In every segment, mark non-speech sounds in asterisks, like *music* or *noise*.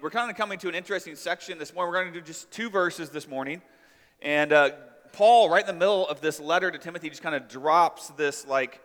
we're kind of coming to an interesting section this morning. We're going to do just two verses this morning. And uh, Paul, right in the middle of this letter to Timothy, just kind of drops this like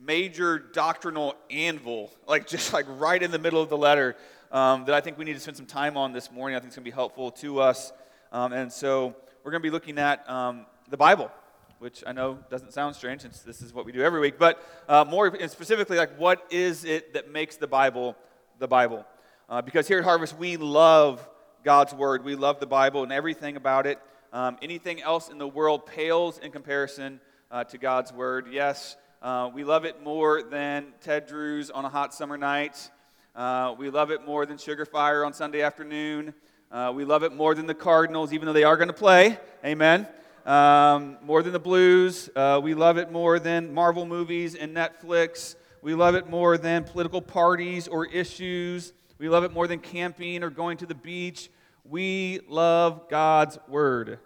major doctrinal anvil, like *laughs* just like right in the middle of the letter, um, that I think we need to spend some time on this morning. I think it's going to be helpful to us. Um, and so we're going to be looking at um, the Bible, which I know doesn't sound strange since this is what we do every week, but uh, more specifically, like what is it that makes the Bible the Bible? Uh, because here at Harvest, we love God's Word. We love the Bible and everything about it. Um, anything else in the world pales in comparison uh, to God's Word. Yes, uh, we love it more than Ted Drewes on a hot summer night. Uh, we love it more than Sugarfire on Sunday afternoon. Uh, we love it more than the Cardinals, even though they are going to play. Amen. Um, more than the Blues. Uh, we love it more than Marvel movies and Netflix. We love it more than political parties or issues. We love it more than camping or going to the beach. We love God's Word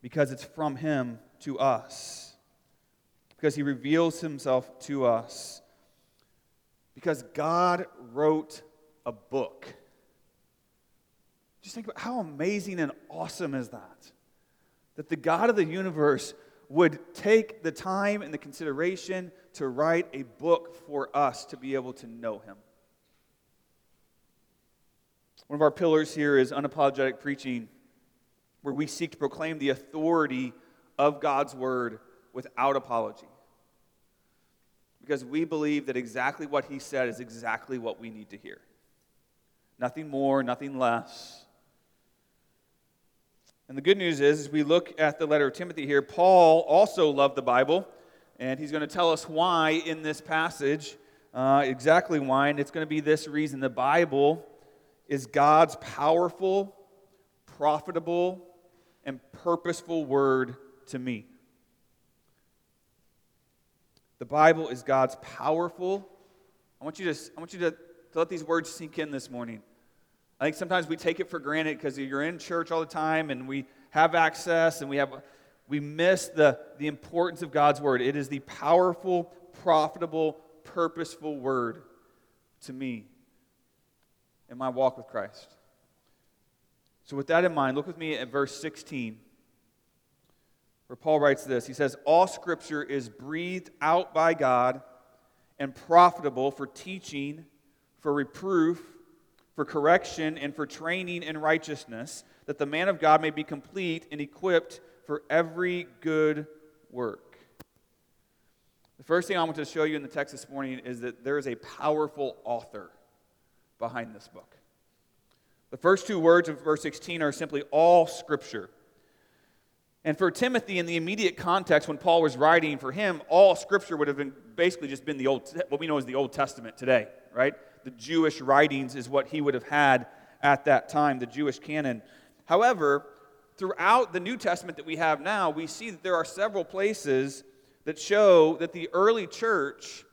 because it's from Him to us, because He reveals Himself to us, because God wrote a book. Just think about how amazing and awesome is that? That the God of the universe would take the time and the consideration to write a book for us to be able to know Him. One of our pillars here is unapologetic preaching, where we seek to proclaim the authority of God's word without apology. Because we believe that exactly what he said is exactly what we need to hear. Nothing more, nothing less. And the good news is, as we look at the letter of Timothy here, Paul also loved the Bible, and he's going to tell us why in this passage, uh, exactly why, and it's going to be this reason. The Bible is God's powerful, profitable, and purposeful word to me. The Bible is God's powerful. I want you to, I want you to, to let these words sink in this morning. I think sometimes we take it for granted because you're in church all the time and we have access and we have we miss the, the importance of God's word. It is the powerful, profitable, purposeful word to me in my walk with Christ. So, with that in mind, look with me at verse 16, where Paul writes this. He says, All scripture is breathed out by God and profitable for teaching, for reproof, for correction, and for training in righteousness, that the man of God may be complete and equipped for every good work. The first thing I want to show you in the text this morning is that there is a powerful author behind this book. The first two words of verse 16 are simply all scripture. And for Timothy, in the immediate context, when Paul was writing for him, all scripture would have been basically just been the old, what we know as the Old Testament today, right? The Jewish writings is what he would have had at that time, the Jewish canon. However, throughout the New Testament that we have now, we see that there are several places that show that the early church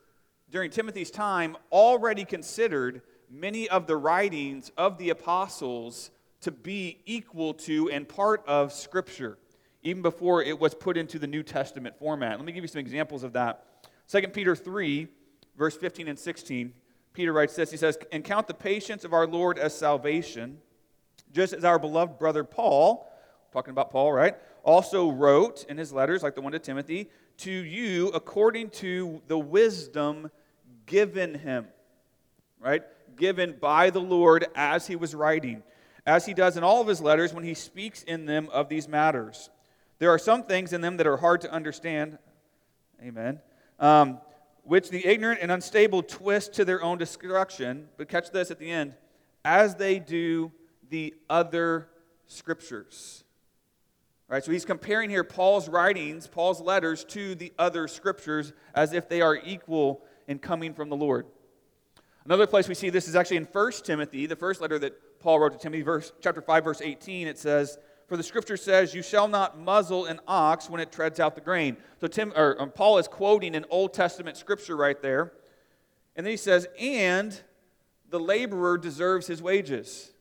during Timothy's time already considered many of the writings of the apostles to be equal to and part of Scripture, even before it was put into the New Testament format. Let me give you some examples of that. 2 Peter 3, verse 15 and 16, Peter writes this He says, And count the patience of our Lord as salvation, just as our beloved brother Paul, talking about Paul, right, also wrote in his letters, like the one to Timothy, to you according to the wisdom given him. Right? Given by the Lord as he was writing, as he does in all of his letters when he speaks in them of these matters. There are some things in them that are hard to understand. Amen. Um, which the ignorant and unstable twist to their own destruction. But catch this at the end as they do the other scriptures. All right, so he's comparing here Paul's writings, Paul's letters, to the other scriptures as if they are equal in coming from the Lord. Another place we see this is actually in 1 Timothy, the first letter that Paul wrote to Timothy, verse, chapter 5, verse 18. It says, For the scripture says, You shall not muzzle an ox when it treads out the grain. So Tim, or, um, Paul is quoting an Old Testament scripture right there. And then he says, And the laborer deserves his wages.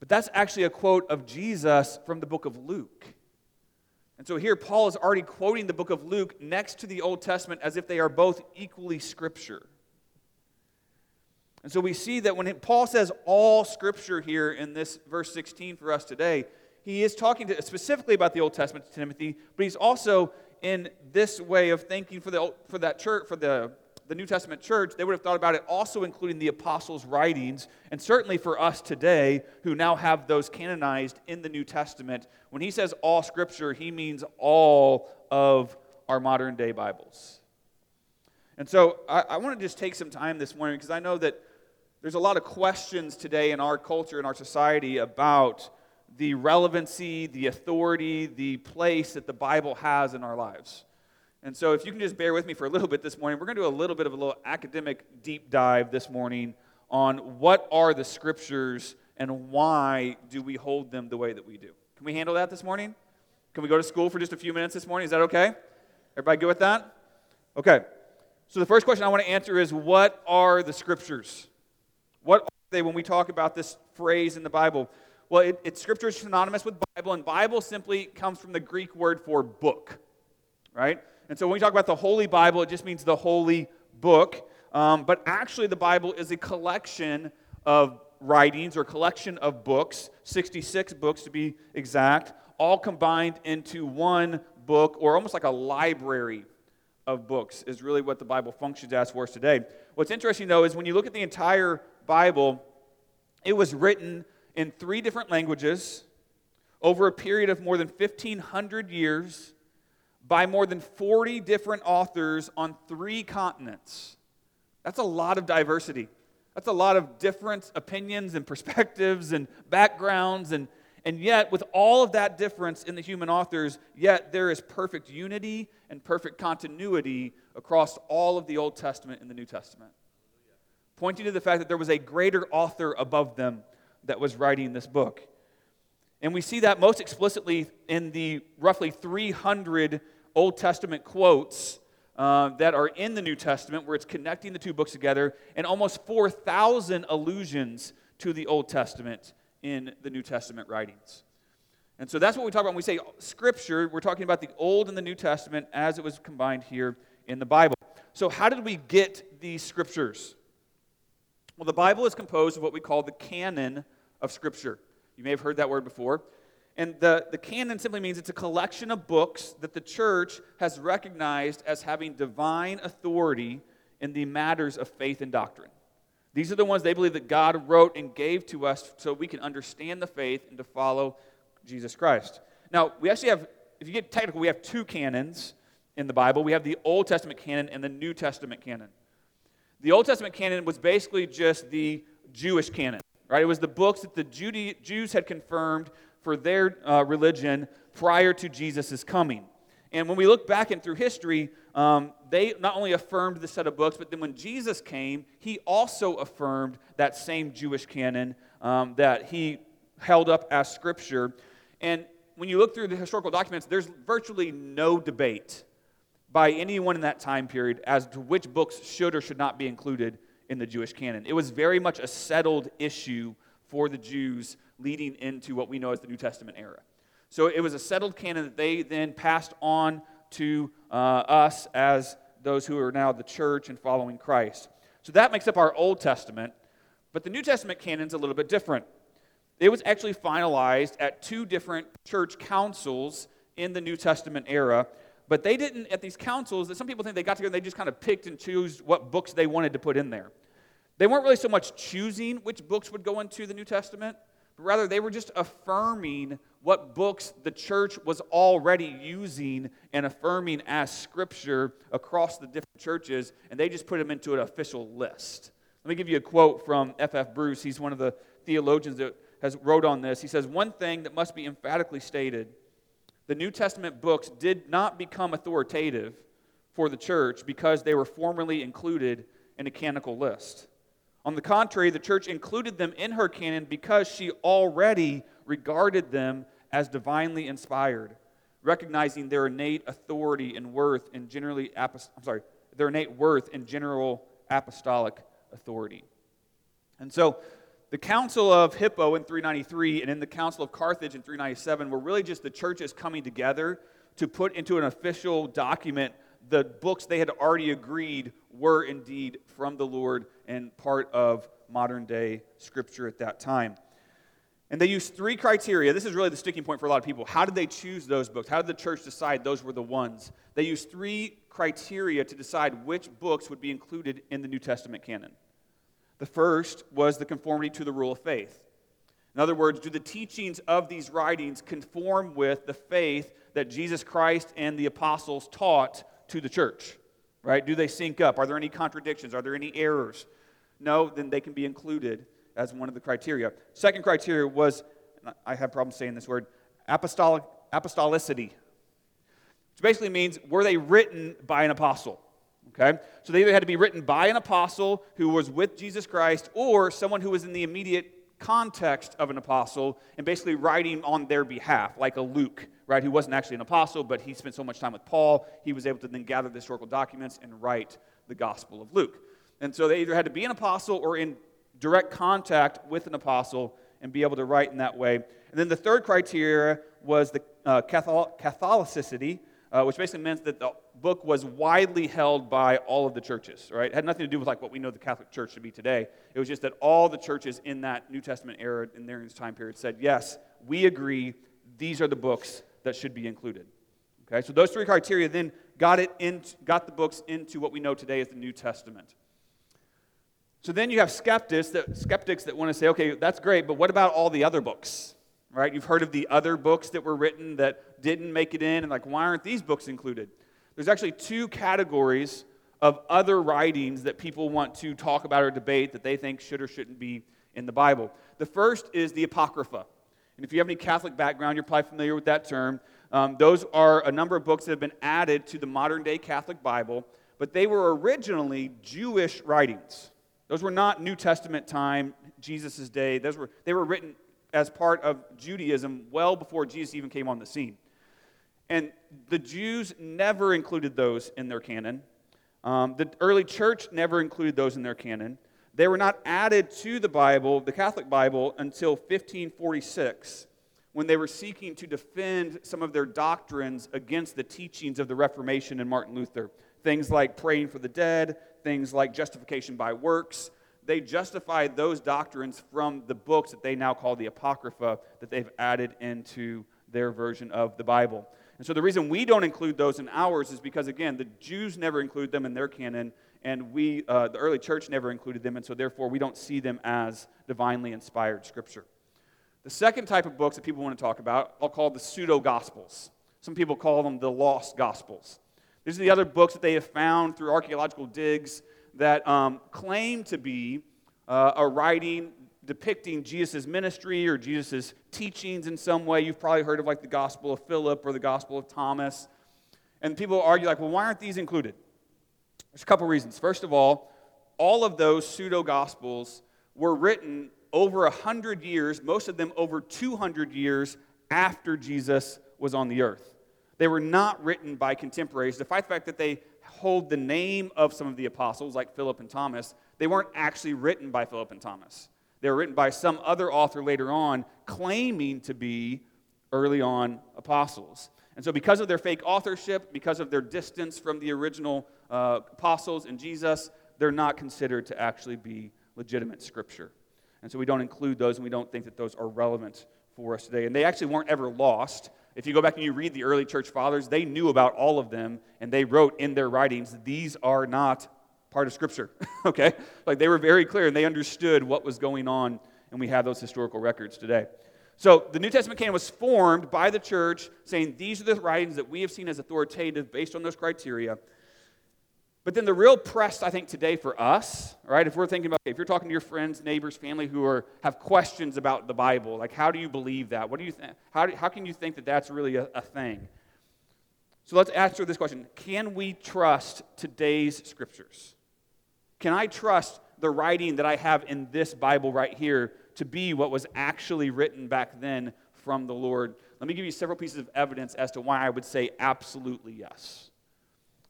But that's actually a quote of Jesus from the book of Luke. And so here, Paul is already quoting the book of Luke next to the Old Testament as if they are both equally scripture. And so we see that when Paul says all scripture here in this verse 16 for us today, he is talking to, specifically about the Old Testament to Timothy, but he's also in this way of thinking for, the, for that church, for the, the New Testament church, they would have thought about it also including the apostles' writings, and certainly for us today who now have those canonized in the New Testament. When he says all scripture, he means all of our modern day Bibles. And so I, I want to just take some time this morning because I know that there's a lot of questions today in our culture, in our society, about the relevancy, the authority, the place that the Bible has in our lives. And so, if you can just bear with me for a little bit this morning, we're going to do a little bit of a little academic deep dive this morning on what are the scriptures and why do we hold them the way that we do. Can we handle that this morning? Can we go to school for just a few minutes this morning? Is that okay? Everybody good with that? Okay. So, the first question I want to answer is what are the scriptures? They when we talk about this phrase in the Bible? Well, it, it, scripture is synonymous with Bible, and Bible simply comes from the Greek word for book, right? And so when we talk about the Holy Bible, it just means the holy book. Um, but actually, the Bible is a collection of writings or collection of books, 66 books to be exact, all combined into one book or almost like a library of books, is really what the Bible functions as for us today. What's interesting, though, is when you look at the entire Bible, it was written in three different languages over a period of more than 1,500 years by more than 40 different authors on three continents. That's a lot of diversity. That's a lot of different opinions and perspectives and backgrounds. And, and yet, with all of that difference in the human authors, yet there is perfect unity and perfect continuity across all of the Old Testament and the New Testament. Pointing to the fact that there was a greater author above them that was writing this book. And we see that most explicitly in the roughly 300 Old Testament quotes uh, that are in the New Testament, where it's connecting the two books together, and almost 4,000 allusions to the Old Testament in the New Testament writings. And so that's what we talk about when we say Scripture. We're talking about the Old and the New Testament as it was combined here in the Bible. So, how did we get these Scriptures? Well, the Bible is composed of what we call the canon of Scripture. You may have heard that word before. And the, the canon simply means it's a collection of books that the church has recognized as having divine authority in the matters of faith and doctrine. These are the ones they believe that God wrote and gave to us so we can understand the faith and to follow Jesus Christ. Now, we actually have, if you get technical, we have two canons in the Bible. We have the Old Testament canon and the New Testament canon. The Old Testament canon was basically just the Jewish canon. Right? It was the books that the Jude- Jews had confirmed for their uh, religion prior to Jesus' coming. And when we look back and through history, um, they not only affirmed the set of books, but then when Jesus came, he also affirmed that same Jewish canon um, that he held up as scripture. And when you look through the historical documents, there's virtually no debate by anyone in that time period as to which books should or should not be included in the Jewish canon. It was very much a settled issue for the Jews leading into what we know as the New Testament era. So it was a settled canon that they then passed on to uh, us as those who are now the church and following Christ. So that makes up our Old Testament. But the New Testament canon is a little bit different. It was actually finalized at two different church councils in the New Testament era. But they didn't, at these councils, that some people think they got together they just kind of picked and chose what books they wanted to put in there. They weren't really so much choosing which books would go into the New Testament, but rather they were just affirming what books the church was already using and affirming as scripture across the different churches, and they just put them into an official list. Let me give you a quote from F.F. F. Bruce. He's one of the theologians that has wrote on this. He says, One thing that must be emphatically stated the New Testament books did not become authoritative for the church because they were formerly included in a canonical list. On the contrary, the church included them in her canon because she already regarded them as divinely inspired, recognizing their innate authority and worth and generally I'm sorry, their innate worth in general apostolic authority. And so the Council of Hippo in 393 and in the Council of Carthage in 397 were really just the churches coming together to put into an official document the books they had already agreed were indeed from the Lord and part of modern day scripture at that time. And they used three criteria. This is really the sticking point for a lot of people. How did they choose those books? How did the church decide those were the ones? They used three criteria to decide which books would be included in the New Testament canon. The first was the conformity to the rule of faith. In other words, do the teachings of these writings conform with the faith that Jesus Christ and the apostles taught to the church? Right? Do they sync up? Are there any contradictions? Are there any errors? No, then they can be included as one of the criteria. Second criteria was, I have problems saying this word, apostolic, apostolicity. Which basically means, were they written by an apostle? Okay? So they either had to be written by an apostle who was with Jesus Christ or someone who was in the immediate context of an apostle and basically writing on their behalf, like a Luke, right, who wasn't actually an apostle, but he spent so much time with Paul, he was able to then gather the historical documents and write the Gospel of Luke. And so they either had to be an apostle or in direct contact with an apostle and be able to write in that way. And then the third criteria was the uh, Catholicity, uh, which basically meant that the book was widely held by all of the churches, right? It had nothing to do with like what we know the Catholic Church to be today. It was just that all the churches in that New Testament era, in their time period, said, yes, we agree, these are the books that should be included. Okay, so those three criteria then got, it in, got the books into what we know today as the New Testament. So then you have skeptics that, skeptics that want to say, okay, that's great, but what about all the other books? Right? You've heard of the other books that were written that didn't make it in, and like, why aren't these books included? There's actually two categories of other writings that people want to talk about or debate that they think should or shouldn't be in the Bible. The first is the Apocrypha. And if you have any Catholic background, you're probably familiar with that term. Um, those are a number of books that have been added to the modern day Catholic Bible, but they were originally Jewish writings. Those were not New Testament time, Jesus' day. Those were, they were written as part of Judaism well before Jesus even came on the scene. And the Jews never included those in their canon. Um, the early church never included those in their canon. They were not added to the Bible, the Catholic Bible, until 1546, when they were seeking to defend some of their doctrines against the teachings of the Reformation and Martin Luther. Things like praying for the dead, things like justification by works. They justified those doctrines from the books that they now call the Apocrypha that they've added into their version of the Bible. And so the reason we don't include those in ours is because, again, the Jews never include them in their canon, and we, uh, the early church never included them, and so therefore we don't see them as divinely inspired scripture. The second type of books that people want to talk about, I'll call the pseudo gospels. Some people call them the lost gospels. These are the other books that they have found through archaeological digs that um, claim to be uh, a writing depicting Jesus' ministry or Jesus' teachings in some way. You've probably heard of like the Gospel of Philip or the Gospel of Thomas. And people argue, like, well, why aren't these included? There's a couple reasons. First of all, all of those pseudo Gospels were written over 100 years, most of them over 200 years after Jesus was on the earth. They were not written by contemporaries. Despite the fact that they hold the name of some of the apostles, like Philip and Thomas, they weren't actually written by Philip and Thomas. They were written by some other author later on, claiming to be early on apostles. And so, because of their fake authorship, because of their distance from the original uh, apostles and Jesus, they're not considered to actually be legitimate scripture. And so, we don't include those, and we don't think that those are relevant for us today. And they actually weren't ever lost. If you go back and you read the early church fathers, they knew about all of them, and they wrote in their writings, these are not part of Scripture, *laughs* okay? Like they were very clear and they understood what was going on, and we have those historical records today. So the New Testament canon was formed by the church saying these are the writings that we have seen as authoritative based on those criteria. But then the real press, I think, today for us, right, if we're thinking about, if you're talking to your friends, neighbors, family who are, have questions about the Bible, like how do you believe that? What do you think? How, how can you think that that's really a, a thing? So let's answer this question Can we trust today's scriptures? Can I trust the writing that I have in this Bible right here to be what was actually written back then from the Lord? Let me give you several pieces of evidence as to why I would say absolutely yes.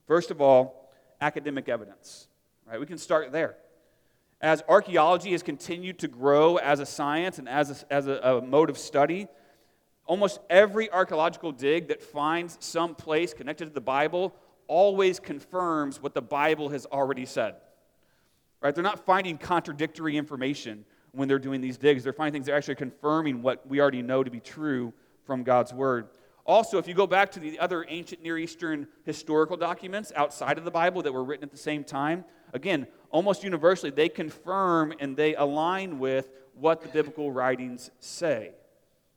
First of all, academic evidence. Right? We can start there. As archaeology has continued to grow as a science and as a, as a, a mode of study, almost every archaeological dig that finds some place connected to the Bible always confirms what the Bible has already said. Right? They're not finding contradictory information when they're doing these digs. They're finding things that are actually confirming what we already know to be true from God's Word. Also, if you go back to the other ancient Near Eastern historical documents outside of the Bible that were written at the same time, again, almost universally, they confirm and they align with what the biblical writings say.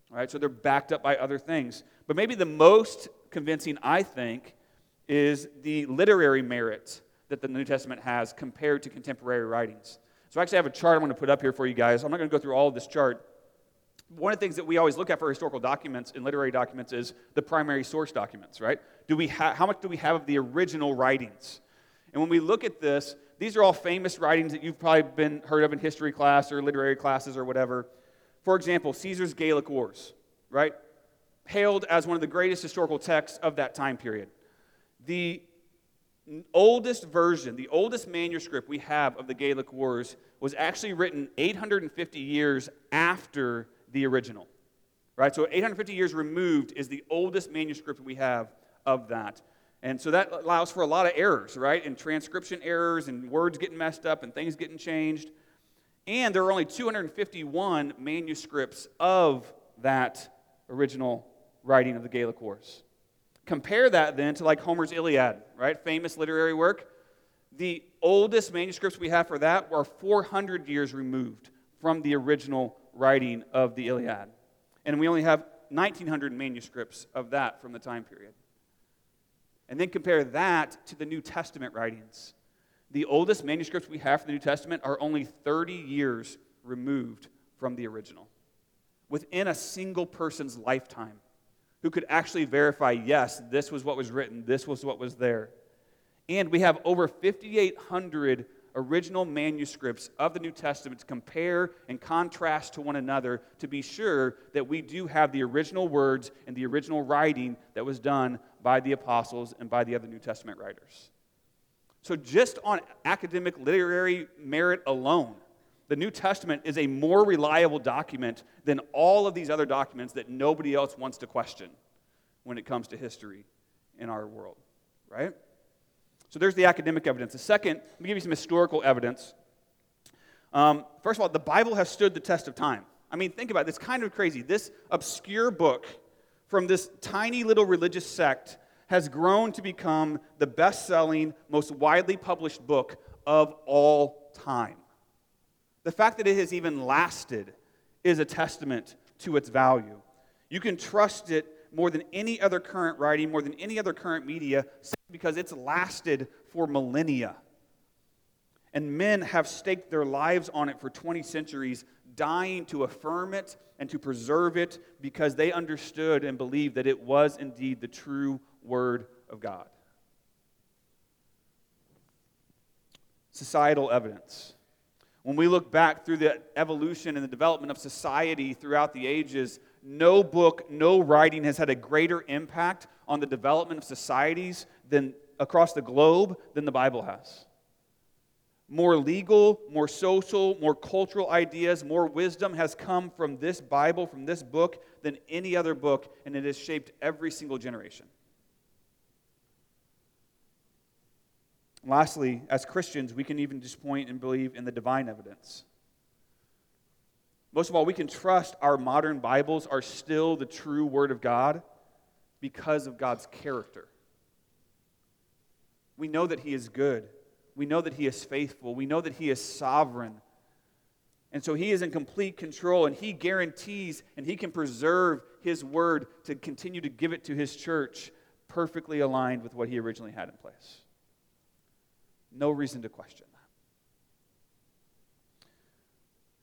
All right, so they're backed up by other things. But maybe the most convincing, I think, is the literary merit that the New Testament has compared to contemporary writings. So I actually have a chart I'm going to put up here for you guys. I'm not going to go through all of this chart. One of the things that we always look at for historical documents and literary documents is the primary source documents, right? Do we ha- how much do we have of the original writings? And when we look at this, these are all famous writings that you've probably been heard of in history class or literary classes or whatever. For example, Caesar's Gallic Wars, right? Hailed as one of the greatest historical texts of that time period. The oldest version, the oldest manuscript we have of the Gallic Wars was actually written 850 years after the original. Right? So 850 years removed is the oldest manuscript we have of that. And so that allows for a lot of errors, right? And transcription errors and words getting messed up and things getting changed. And there are only 251 manuscripts of that original writing of the Gallic Wars. Compare that then to like Homer's Iliad, right? Famous literary work. The oldest manuscripts we have for that are 400 years removed from the original writing of the Iliad. And we only have 1,900 manuscripts of that from the time period. And then compare that to the New Testament writings. The oldest manuscripts we have for the New Testament are only 30 years removed from the original. Within a single person's lifetime, who could actually verify, yes, this was what was written, this was what was there. And we have over 5,800 original manuscripts of the New Testament to compare and contrast to one another to be sure that we do have the original words and the original writing that was done by the apostles and by the other New Testament writers. So, just on academic literary merit alone, the New Testament is a more reliable document than all of these other documents that nobody else wants to question when it comes to history in our world, right? So there's the academic evidence. The second, let me give you some historical evidence. Um, first of all, the Bible has stood the test of time. I mean, think about it. It's kind of crazy. This obscure book from this tiny little religious sect has grown to become the best selling, most widely published book of all time. The fact that it has even lasted is a testament to its value. You can trust it more than any other current writing, more than any other current media, because it's lasted for millennia. And men have staked their lives on it for 20 centuries, dying to affirm it and to preserve it because they understood and believed that it was indeed the true Word of God. Societal evidence. When we look back through the evolution and the development of society throughout the ages, no book, no writing has had a greater impact on the development of societies than across the globe than the Bible has. More legal, more social, more cultural ideas, more wisdom has come from this Bible, from this book, than any other book, and it has shaped every single generation. Lastly, as Christians, we can even just point and believe in the divine evidence. Most of all, we can trust our modern Bibles are still the true Word of God because of God's character. We know that He is good. We know that He is faithful. We know that He is sovereign. And so He is in complete control, and He guarantees and He can preserve His Word to continue to give it to His church perfectly aligned with what He originally had in place. No reason to question that.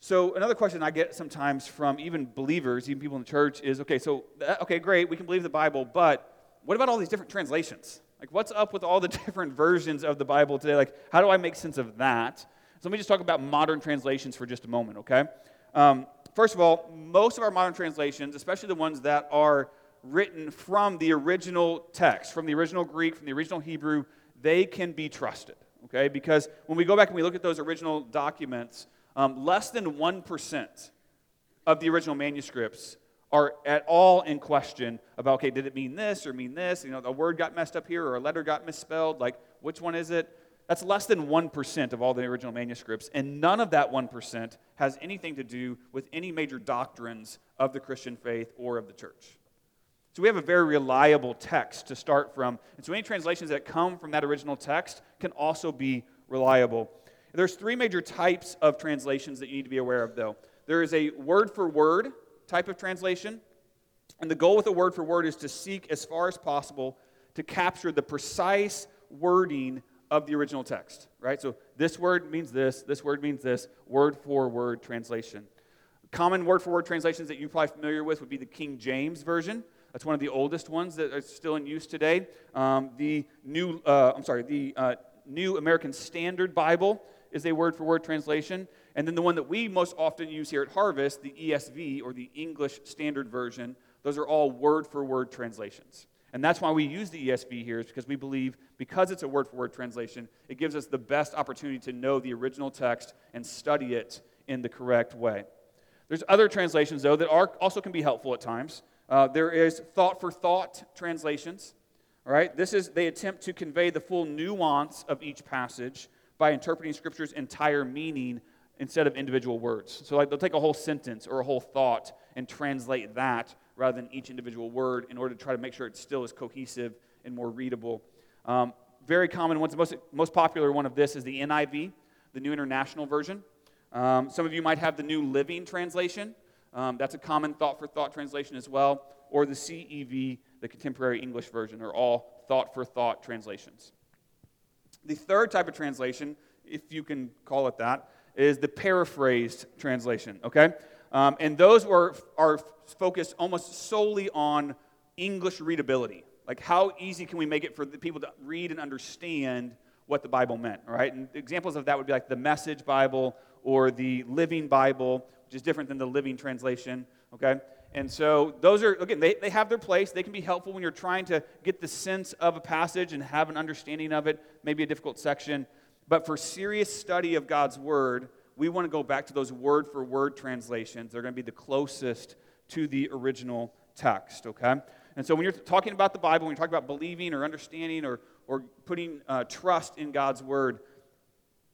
So, another question I get sometimes from even believers, even people in the church, is okay, so, okay, great, we can believe the Bible, but what about all these different translations? Like, what's up with all the *laughs* different versions of the Bible today? Like, how do I make sense of that? So, let me just talk about modern translations for just a moment, okay? Um, first of all, most of our modern translations, especially the ones that are written from the original text, from the original Greek, from the original Hebrew, they can be trusted okay? Because when we go back and we look at those original documents, um, less than 1% of the original manuscripts are at all in question about, okay, did it mean this or mean this? You know, a word got messed up here or a letter got misspelled. Like, which one is it? that's less than 1% of all the original manuscripts, and none of that 1% has anything to do with any major doctrines of the Christian faith or of the church. So we have a very reliable text to start from. And so any translations that come from that original text can also be reliable. There's three major types of translations that you need to be aware of, though. There is a word for word type of translation, and the goal with a word for word is to seek as far as possible to capture the precise wording of the original text, right? So this word means this, this word means this, word for word translation. Common word for word translations that you're probably familiar with would be the King James Version. That's one of the oldest ones that are still in use today. Um, the new, uh, I'm sorry, the uh, New American Standard Bible is a word for word translation. And then the one that we most often use here at Harvest, the ESV or the English Standard Version, those are all word for word translations. And that's why we use the ESV here, is because we believe, because it's a word for word translation, it gives us the best opportunity to know the original text and study it in the correct way. There's other translations, though, that are, also can be helpful at times. Uh, there is thought for thought translations. All right, this is they attempt to convey the full nuance of each passage by interpreting Scripture's entire meaning instead of individual words. So, like, they'll take a whole sentence or a whole thought and translate that rather than each individual word in order to try to make sure it still is cohesive and more readable. Um, very common one, the most, most popular one of this is the NIV, the New International Version. Um, some of you might have the New Living Translation. Um, that's a common thought for thought translation as well. Or the CEV, the Contemporary English Version, are all thought for thought translations. The third type of translation, if you can call it that, is the paraphrased translation, okay? Um, and those are, are focused almost solely on English readability. Like, how easy can we make it for the people to read and understand what the Bible meant, right? And examples of that would be like the Message Bible or the Living Bible, which is different than the Living Translation, okay? And so those are, again, they, they have their place. They can be helpful when you're trying to get the sense of a passage and have an understanding of it, maybe a difficult section. But for serious study of God's Word, we want to go back to those word for word translations. They're going to be the closest to the original text, okay? And so when you're talking about the Bible, when you're talking about believing or understanding or, or putting uh, trust in God's Word,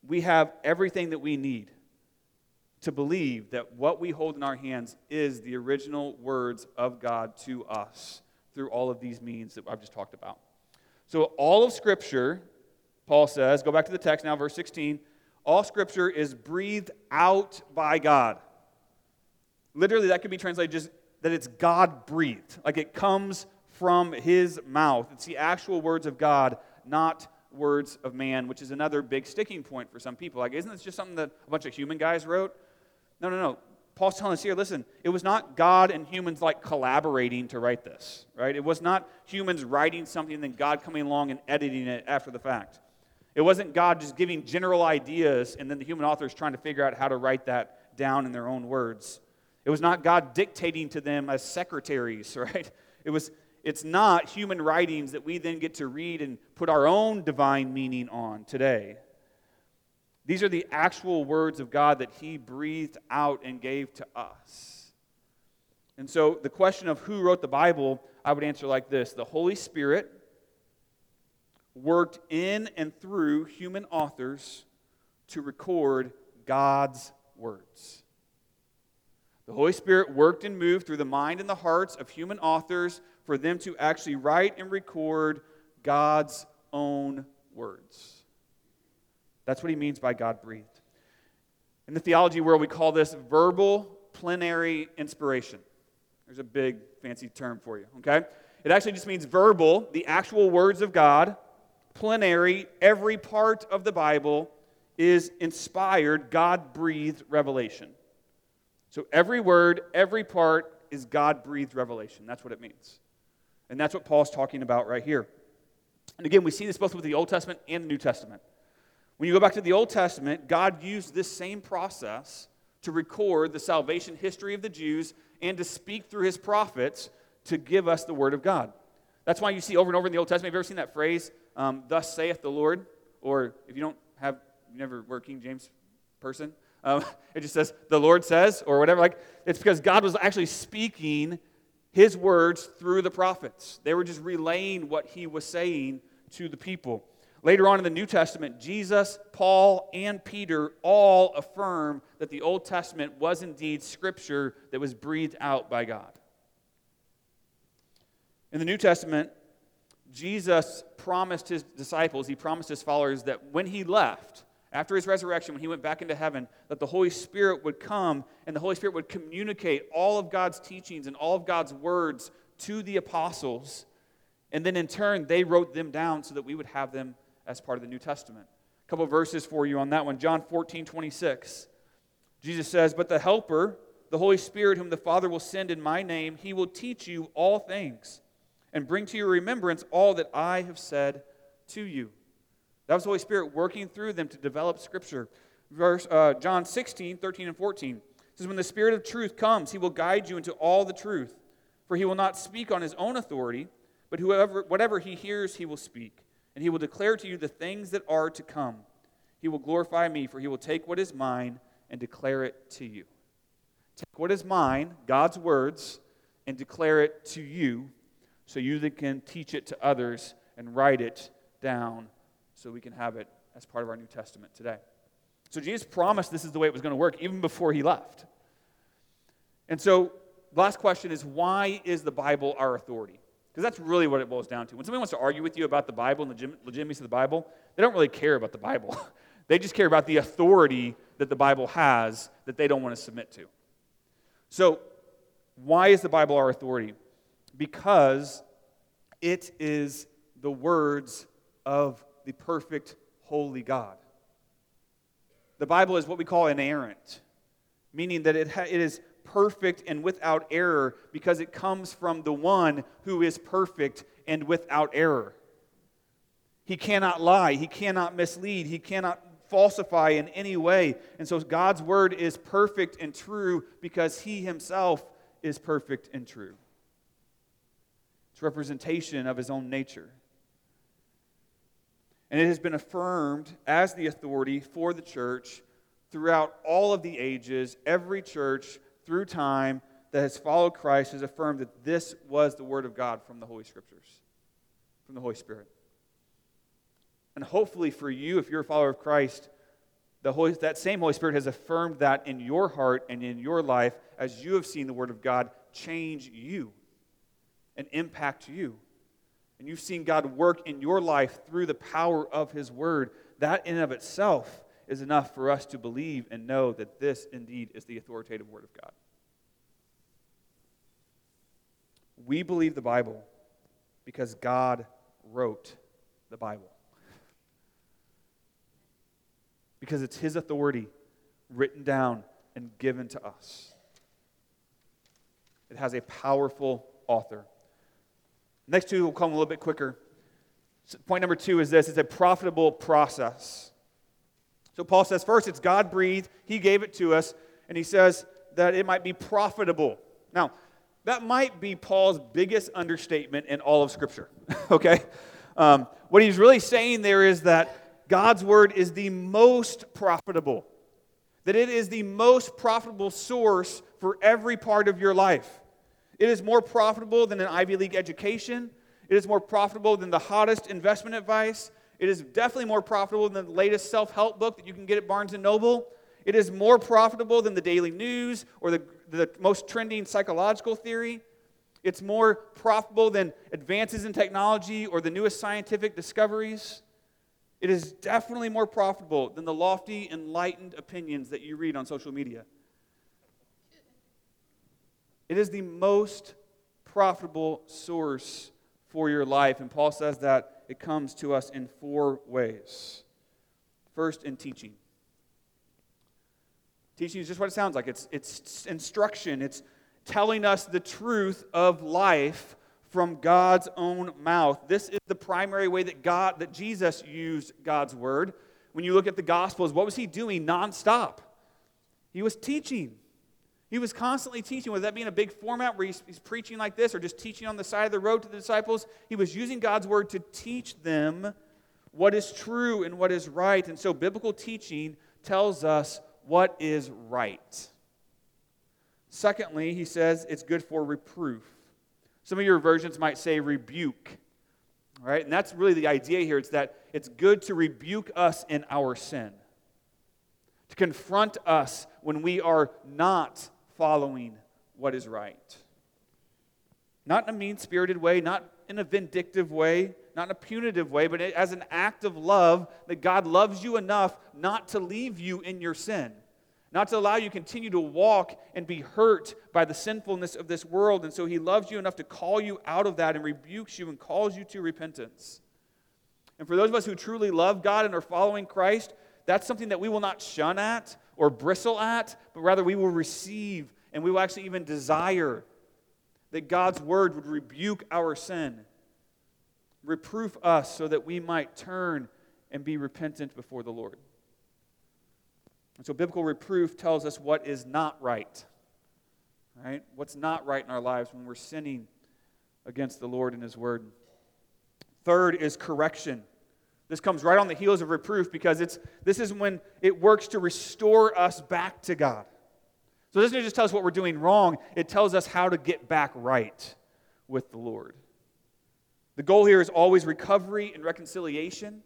we have everything that we need to believe that what we hold in our hands is the original words of God to us through all of these means that I've just talked about. So, all of Scripture, Paul says, go back to the text now, verse 16 all scripture is breathed out by God. Literally, that could be translated just that it's God breathed, like it comes from his mouth. It's the actual words of God, not words of man, which is another big sticking point for some people. Like, isn't this just something that a bunch of human guys wrote? No, no, no. Paul's telling us here listen, it was not God and humans like collaborating to write this, right? It was not humans writing something and then God coming along and editing it after the fact. It wasn't God just giving general ideas and then the human authors trying to figure out how to write that down in their own words. It was not God dictating to them as secretaries, *laughs* right? It was it's not human writings that we then get to read and put our own divine meaning on today. These are the actual words of God that He breathed out and gave to us. And so, the question of who wrote the Bible, I would answer like this The Holy Spirit worked in and through human authors to record God's words. The Holy Spirit worked and moved through the mind and the hearts of human authors for them to actually write and record God's own words. That's what he means by God breathed. In the theology world, we call this verbal plenary inspiration. There's a big fancy term for you, okay? It actually just means verbal, the actual words of God plenary, every part of the Bible is inspired, God breathed revelation. So every word, every part is God breathed revelation. That's what it means. And that's what Paul's talking about right here. And again, we see this both with the Old Testament and the New Testament. When you go back to the Old Testament, God used this same process to record the salvation history of the Jews and to speak through his prophets to give us the Word of God. That's why you see over and over in the Old Testament. Have you ever seen that phrase, um, thus saith the Lord, or if you don't have, you never were King James person, um, *laughs* it just says, the Lord says, or whatever. Like, it's because God was actually speaking his words through the prophets. They were just relaying what he was saying to the people. Later on in the New Testament, Jesus, Paul, and Peter all affirm that the Old Testament was indeed scripture that was breathed out by God. In the New Testament, Jesus promised his disciples, he promised his followers that when he left, after his resurrection, when he went back into heaven, that the Holy Spirit would come and the Holy Spirit would communicate all of God's teachings and all of God's words to the apostles. And then in turn, they wrote them down so that we would have them as part of the New Testament. A couple verses for you on that one. John 14, 26. Jesus says, But the Helper, the Holy Spirit, whom the Father will send in my name, he will teach you all things and bring to your remembrance all that I have said to you. That was the Holy Spirit working through them to develop Scripture. Verse, uh, John 16, 13, and 14 says, When the Spirit of truth comes, he will guide you into all the truth. For he will not speak on his own authority, but whoever, whatever he hears, he will speak. And he will declare to you the things that are to come. He will glorify me, for he will take what is mine and declare it to you. Take what is mine, God's words, and declare it to you so you can teach it to others and write it down so we can have it as part of our New Testament today. So Jesus promised this is the way it was going to work even before he left. And so, last question is why is the Bible our authority? Because that's really what it boils down to. When somebody wants to argue with you about the Bible and the legitimacy of the Bible, they don't really care about the Bible. *laughs* they just care about the authority that the Bible has that they don't want to submit to. So, why is the Bible our authority? because it is the words of the perfect, holy God. The Bible is what we call inerrant, meaning that it, ha- it is perfect and without error because it comes from the one who is perfect and without error. He cannot lie, he cannot mislead, he cannot falsify in any way. And so God's word is perfect and true because he himself is perfect and true. It's representation of his own nature. And it has been affirmed as the authority for the church throughout all of the ages. Every church through time that has followed Christ has affirmed that this was the Word of God from the Holy Scriptures, from the Holy Spirit. And hopefully for you, if you're a follower of Christ, the Holy, that same Holy Spirit has affirmed that in your heart and in your life as you have seen the Word of God change you and impact you. And you've seen God work in your life through the power of His Word. That, in and of itself, is enough for us to believe and know that this indeed is the authoritative Word of God. We believe the Bible because God wrote the Bible. Because it's His authority written down and given to us. It has a powerful author. Next two will come a little bit quicker. Point number two is this it's a profitable process. So Paul says, first, it's God breathed, He gave it to us, and he says that it might be profitable. Now, that might be Paul's biggest understatement in all of Scripture, *laughs* okay? Um, what he's really saying there is that God's word is the most profitable, that it is the most profitable source for every part of your life. It is more profitable than an Ivy League education. It is more profitable than the hottest investment advice. It is definitely more profitable than the latest self help book that you can get at Barnes and Noble. It is more profitable than the daily news or the, the most trending psychological theory. It's more profitable than advances in technology or the newest scientific discoveries. It is definitely more profitable than the lofty, enlightened opinions that you read on social media. It is the most profitable source for your life. And Paul says that it comes to us in four ways. First, in teaching. Teaching is just what it sounds like it's, it's instruction, it's telling us the truth of life from God's own mouth. This is the primary way that God, that Jesus used God's word. When you look at the Gospels, what was he doing nonstop? He was teaching. He was constantly teaching, whether that be in a big format where he's, he's, preaching like this or just teaching on the side of the road to the disciples. He was using God's word to teach them what is true and what is right. And so biblical teaching tells us what is right. Secondly, he says it's good for reproof. Some of your versions might say rebuke. Right? And that's really the idea here. It's that it's good to rebuke us in our sin, to confront us when we are not following what is right. Not in a mean spirited way, not in a vindictive way, not in a punitive way, but as an act of love that God loves you enough not to leave you in your sin, not to allow you to continue to walk and be hurt by the sinfulness of this world. And so He loves you enough to call you out of that and rebukes you and calls you to repentance. And for those of us who truly love God and are following Christ, that's something that we will not shun at or bristle at, but rather we will receive and we will actually even desire that God's word would rebuke our sin, reproof us so that we might turn and be repentant before the Lord. And so biblical reproof tells us what is not right. Right? What's not right in our lives when we're sinning against the Lord and his word. Third is correction. This comes right on the heels of reproof because it's this is when it works to restore us back to God. So it doesn't just tell us what we're doing wrong, it tells us how to get back right with the Lord. The goal here is always recovery and reconciliation,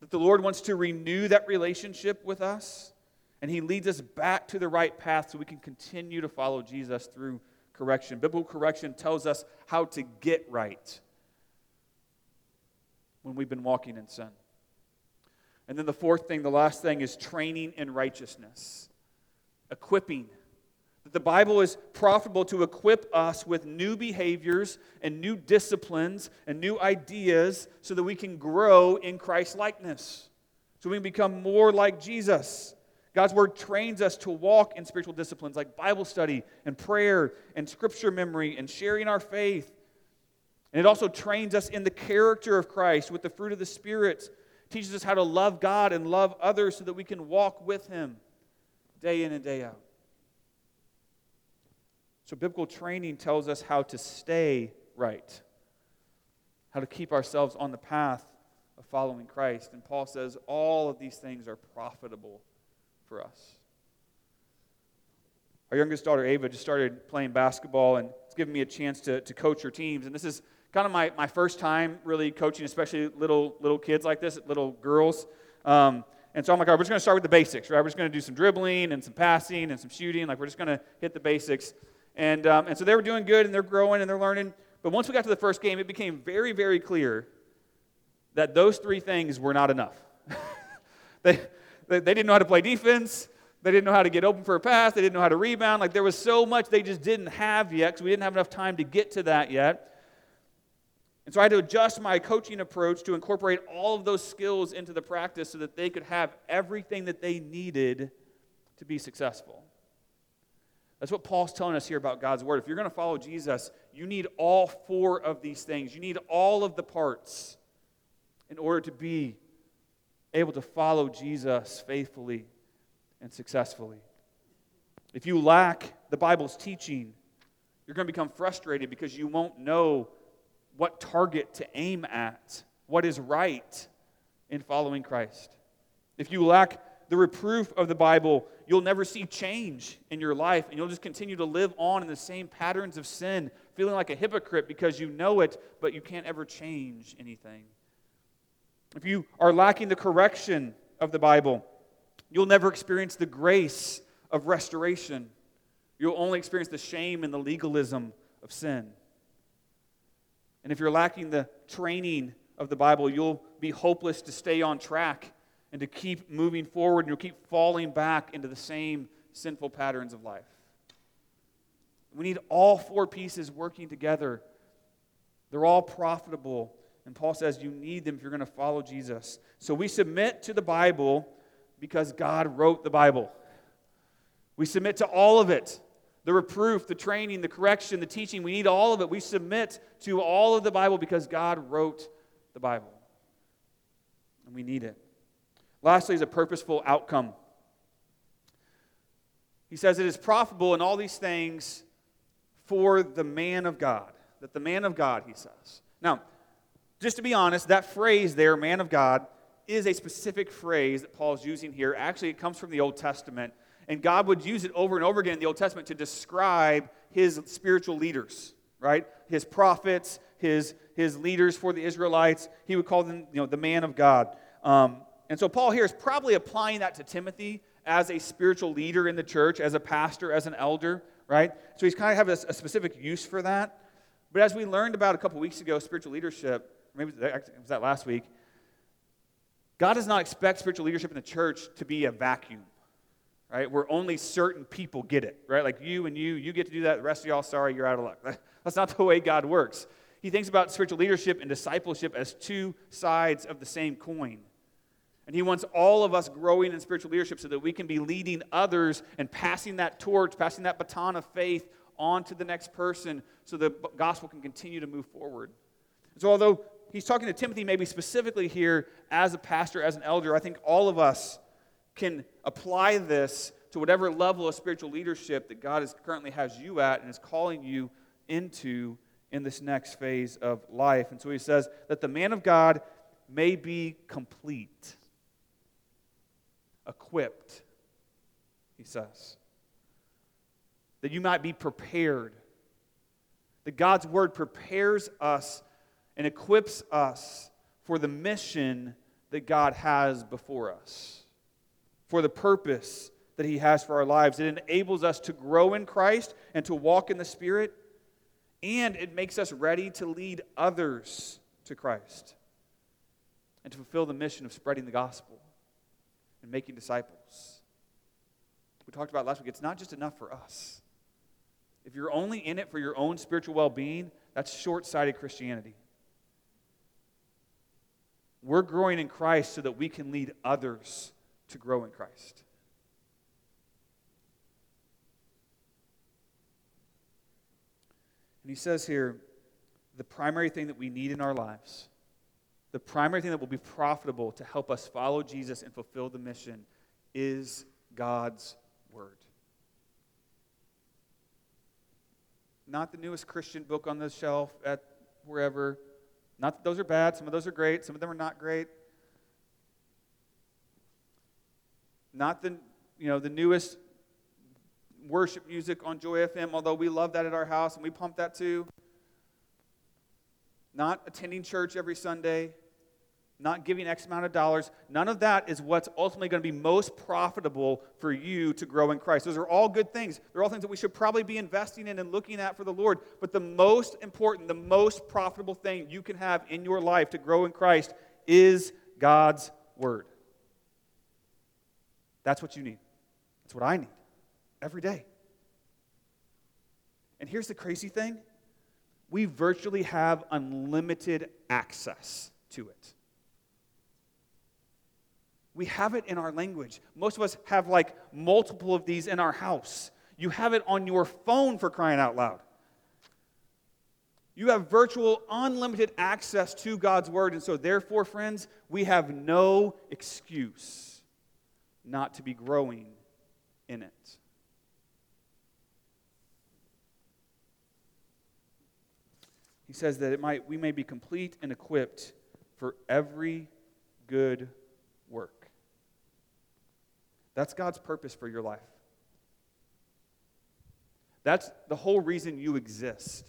that the Lord wants to renew that relationship with us and he leads us back to the right path so we can continue to follow Jesus through correction. Biblical correction tells us how to get right when we've been walking in sin. And then the fourth thing, the last thing, is training in righteousness, equipping. That the Bible is profitable to equip us with new behaviors and new disciplines and new ideas so that we can grow in Christ likeness, so we can become more like Jesus. God's word trains us to walk in spiritual disciplines like Bible study and prayer and scripture memory and sharing our faith. And it also trains us in the character of Christ with the fruit of the Spirit. Teaches us how to love God and love others so that we can walk with Him day in and day out. So, biblical training tells us how to stay right, how to keep ourselves on the path of following Christ. And Paul says all of these things are profitable for us. Our youngest daughter, Ava, just started playing basketball, and it's given me a chance to, to coach her teams. And this is kind of my, my first time really coaching, especially little, little kids like this, little girls. Um, and so I'm like, all right, we're just going to start with the basics, right? We're just going to do some dribbling and some passing and some shooting. Like, we're just going to hit the basics. And, um, and so they were doing good, and they're growing, and they're learning. But once we got to the first game, it became very, very clear that those three things were not enough. *laughs* they, they, they didn't know how to play defense. They didn't know how to get open for a pass. They didn't know how to rebound. Like there was so much they just didn't have yet because we didn't have enough time to get to that yet. And so I had to adjust my coaching approach to incorporate all of those skills into the practice so that they could have everything that they needed to be successful. That's what Paul's telling us here about God's Word. If you're going to follow Jesus, you need all four of these things. You need all of the parts in order to be able to follow Jesus faithfully and successfully. If you lack the Bible's teaching, you're going to become frustrated because you won't know what target to aim at, what is right in following Christ. If you lack the reproof of the Bible, you'll never see change in your life, and you'll just continue to live on in the same patterns of sin, feeling like a hypocrite because you know it, but you can't ever change anything. If you are lacking the correction of the Bible, you'll never experience the grace of restoration. You'll only experience the shame and the legalism of sin. And if you're lacking the training of the Bible, you'll be hopeless to stay on track and to keep moving forward, and you'll keep falling back into the same sinful patterns of life. We need all four pieces working together. They're all profitable and Paul says you need them if you're going to follow Jesus. So we submit to the Bible because God wrote the Bible. We submit to all of it the reproof, the training, the correction, the teaching. We need all of it. We submit to all of the Bible because God wrote the Bible. And we need it. Lastly, is a purposeful outcome. He says it is profitable in all these things for the man of God. That the man of God, he says. Now, just to be honest, that phrase there, man of God, is a specific phrase that Paul's using here. Actually, it comes from the Old Testament. And God would use it over and over again in the Old Testament to describe his spiritual leaders, right? His prophets, his, his leaders for the Israelites. He would call them you know, the man of God. Um, and so Paul here is probably applying that to Timothy as a spiritual leader in the church, as a pastor, as an elder, right? So he's kind of having a, a specific use for that. But as we learned about a couple weeks ago, spiritual leadership, maybe it was that last week, God does not expect spiritual leadership in the church to be a vacuum, right? Where only certain people get it, right? Like you and you, you get to do that. The rest of y'all, sorry, you're out of luck. *laughs* That's not the way God works. He thinks about spiritual leadership and discipleship as two sides of the same coin. And he wants all of us growing in spiritual leadership so that we can be leading others and passing that torch, passing that baton of faith on to the next person so the gospel can continue to move forward. So, although he's talking to Timothy maybe specifically here as a pastor, as an elder, I think all of us can apply this to whatever level of spiritual leadership that God is, currently has you at and is calling you into in this next phase of life. And so he says that the man of God may be complete, equipped, he says. That you might be prepared. That God's word prepares us and equips us for the mission that God has before us, for the purpose that He has for our lives. It enables us to grow in Christ and to walk in the Spirit, and it makes us ready to lead others to Christ and to fulfill the mission of spreading the gospel and making disciples. We talked about last week, it's not just enough for us. If you're only in it for your own spiritual well being, that's short sighted Christianity. We're growing in Christ so that we can lead others to grow in Christ. And he says here the primary thing that we need in our lives, the primary thing that will be profitable to help us follow Jesus and fulfill the mission is God's Word. Not the newest Christian book on the shelf at wherever not that those are bad, some of those are great, some of them are not great. Not the, you know, the newest worship music on Joy FM, although we love that at our house and we pump that too. Not attending church every Sunday not giving X amount of dollars. None of that is what's ultimately going to be most profitable for you to grow in Christ. Those are all good things. They're all things that we should probably be investing in and looking at for the Lord. But the most important, the most profitable thing you can have in your life to grow in Christ is God's Word. That's what you need. That's what I need every day. And here's the crazy thing we virtually have unlimited access to it. We have it in our language. Most of us have like multiple of these in our house. You have it on your phone for crying out loud. You have virtual, unlimited access to God's Word. And so, therefore, friends, we have no excuse not to be growing in it. He says that it might, we may be complete and equipped for every good work. That's God's purpose for your life. That's the whole reason you exist,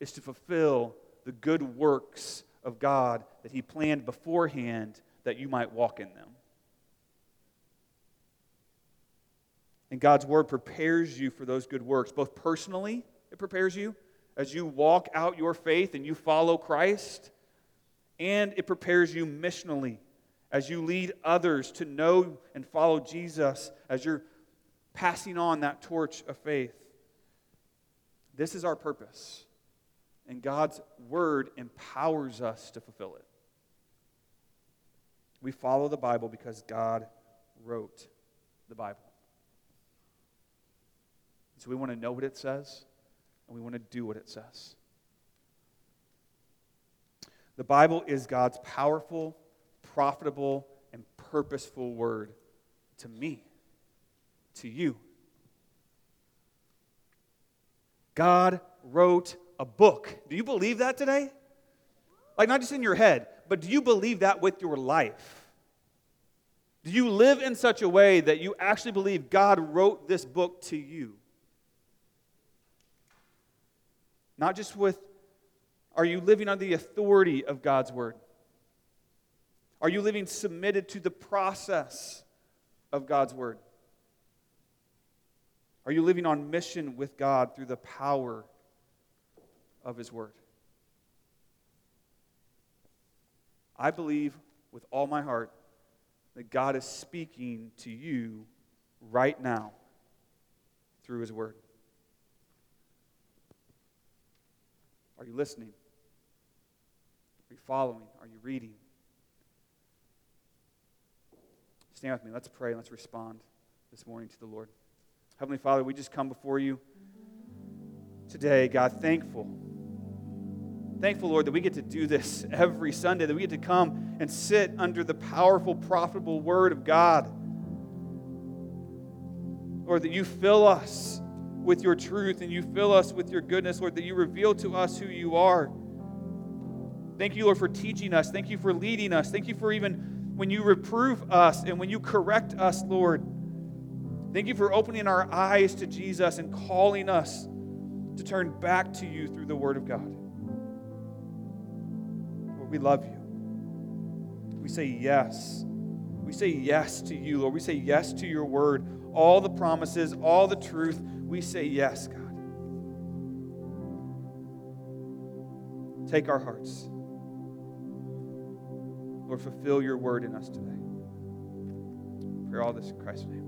is to fulfill the good works of God that He planned beforehand that you might walk in them. And God's Word prepares you for those good works, both personally, it prepares you as you walk out your faith and you follow Christ, and it prepares you missionally as you lead others to know and follow Jesus, as you're passing on that torch of faith. This is our purpose. And God's word empowers us to fulfill it. We follow the Bible because God wrote the Bible. So we want to know what it says, and we want to do what it says. The Bible is God's powerful profitable and purposeful word to me, to you. God wrote a book. Do you believe that today? Like, not just in your head, but do you believe that with your life? Do you live in such a way that you actually believe God wrote this book to you? Not just with Are you living under the authority of God's word? Are you living submitted to the process of God's word? Are you living on mission with God through the power of his word? I believe with all my heart that God is speaking to you right now through his word. Are you listening? Are you following? Are you reading? Stand with me. Let's pray let's respond this morning to the Lord. Heavenly Father, we just come before you today, God, thankful. Thankful, Lord, that we get to do this every Sunday, that we get to come and sit under the powerful, profitable Word of God. Lord, that you fill us with your truth and you fill us with your goodness, Lord, that you reveal to us who you are. Thank you, Lord, for teaching us. Thank you for leading us. Thank you for even when you reprove us and when you correct us, Lord. Thank you for opening our eyes to Jesus and calling us to turn back to you through the Word of God. Lord, we love you. We say yes. We say yes to you, Lord. We say yes to your Word. All the promises, all the truth, we say yes, God. Take our hearts. Lord, fulfill your word in us today. Pray all this in Christ's name.